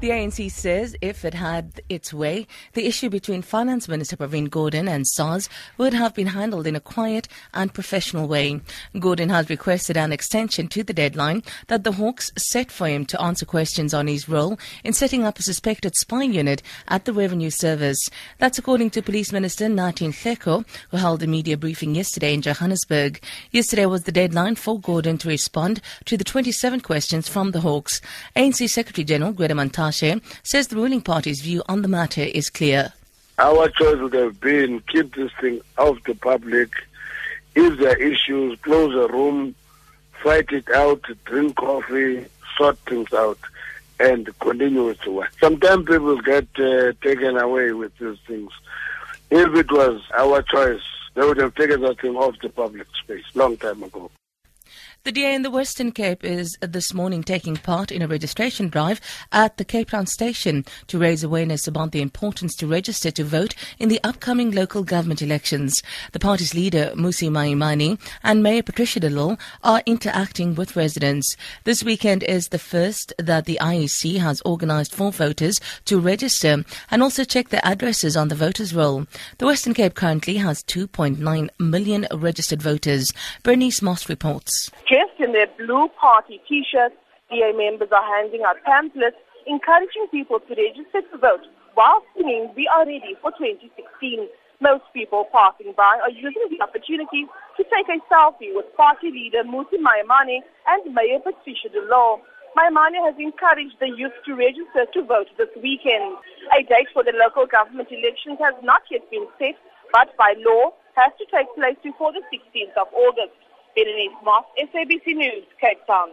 The ANC says if it had its way, the issue between Finance Minister Pravin Gordhan and SARS would have been handled in a quiet and professional way. Gordhan has requested an extension to the deadline that the Hawks set for him to answer questions on his role in setting up a suspected spy unit at the Revenue Service. That's according to Police Minister Nathi Nhleko, who held a media briefing yesterday in Johannesburg. Yesterday was the deadline for Gordhan to respond to the 27 questions from the Hawks. ANC Secretary General Gwede Says the ruling party's view on the matter is clear. Our choice would have been keep this thing out of the public. If there are issues, close the room, fight it out, drink coffee, sort things out, and continue with the work. Sometimes people get uh, taken away with these things. If it was our choice, they would have taken that thing off the public space long time ago. The DA in the Western Cape is uh, this morning taking part in a registration drive at the Cape Town station to raise awareness about the importance to register to vote in the upcoming local government elections. The party's leader, Mmusi Maimane, and Mayor Patricia de Lille are interacting with residents. This weekend is the first that the IEC has organized for voters to register and also check their addresses on the voters' roll. The Western Cape currently has 2.9 million registered voters. Bernice Moss reports. Dressed in their blue party t-shirts, DA members are handing out pamphlets encouraging people to register to vote while singing We Are Ready for 2016. Most people passing by are using the opportunity to take a selfie with party leader Mmusi Maimane and Mayor Patricia de Lille. Maimane has encouraged the youth to register to vote this weekend. A date for the local government elections has not yet been set, but by law has to take place before the 16th of August. Berenice Moss, SABC News, Cape Town.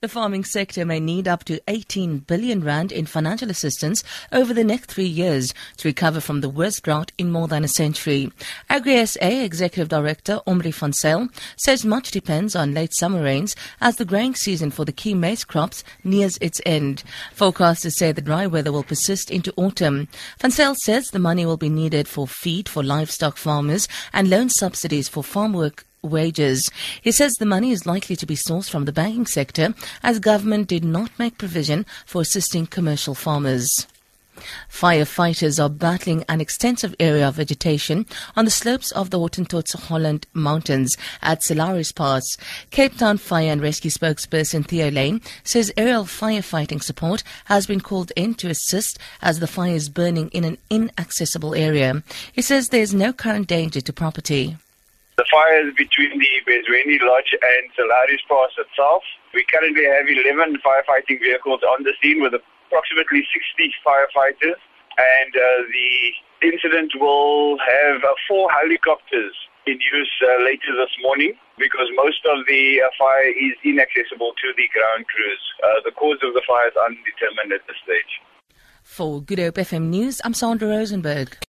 The farming sector may need up to 18 billion rand in financial assistance over the next three years to recover from the worst drought in more than a century. AgriSA Executive Director Omri Zyl says much depends on late summer rains as the growing season for the key maize crops nears its end. Forecasters say the dry weather will persist into autumn. Zyl says the money will be needed for feed for livestock farmers and loan subsidies for farm work wages. He says the money is likely to be sourced from the banking sector as government did not make provision for assisting commercial farmers. Firefighters are battling an extensive area of vegetation on the slopes of the Hottentots Holland Mountains at Sir Lowry's Pass. Cape Town Fire and Rescue spokesperson Theo Layne says aerial firefighting support has been called in to assist as the fire is burning in an inaccessible area. He says there is no current danger to property. The fire is between the Bezweni Lodge and Sir Lowry's Pass itself. We currently have 11 firefighting vehicles on the scene with approximately 60 firefighters. And uh, the incident will have uh, four helicopters in use uh, later this morning because most of the uh, fire is inaccessible to the ground crews. Uh, the cause of the fire is undetermined at this stage. For Good Hope FM News, I'm Sandra Rosenberg.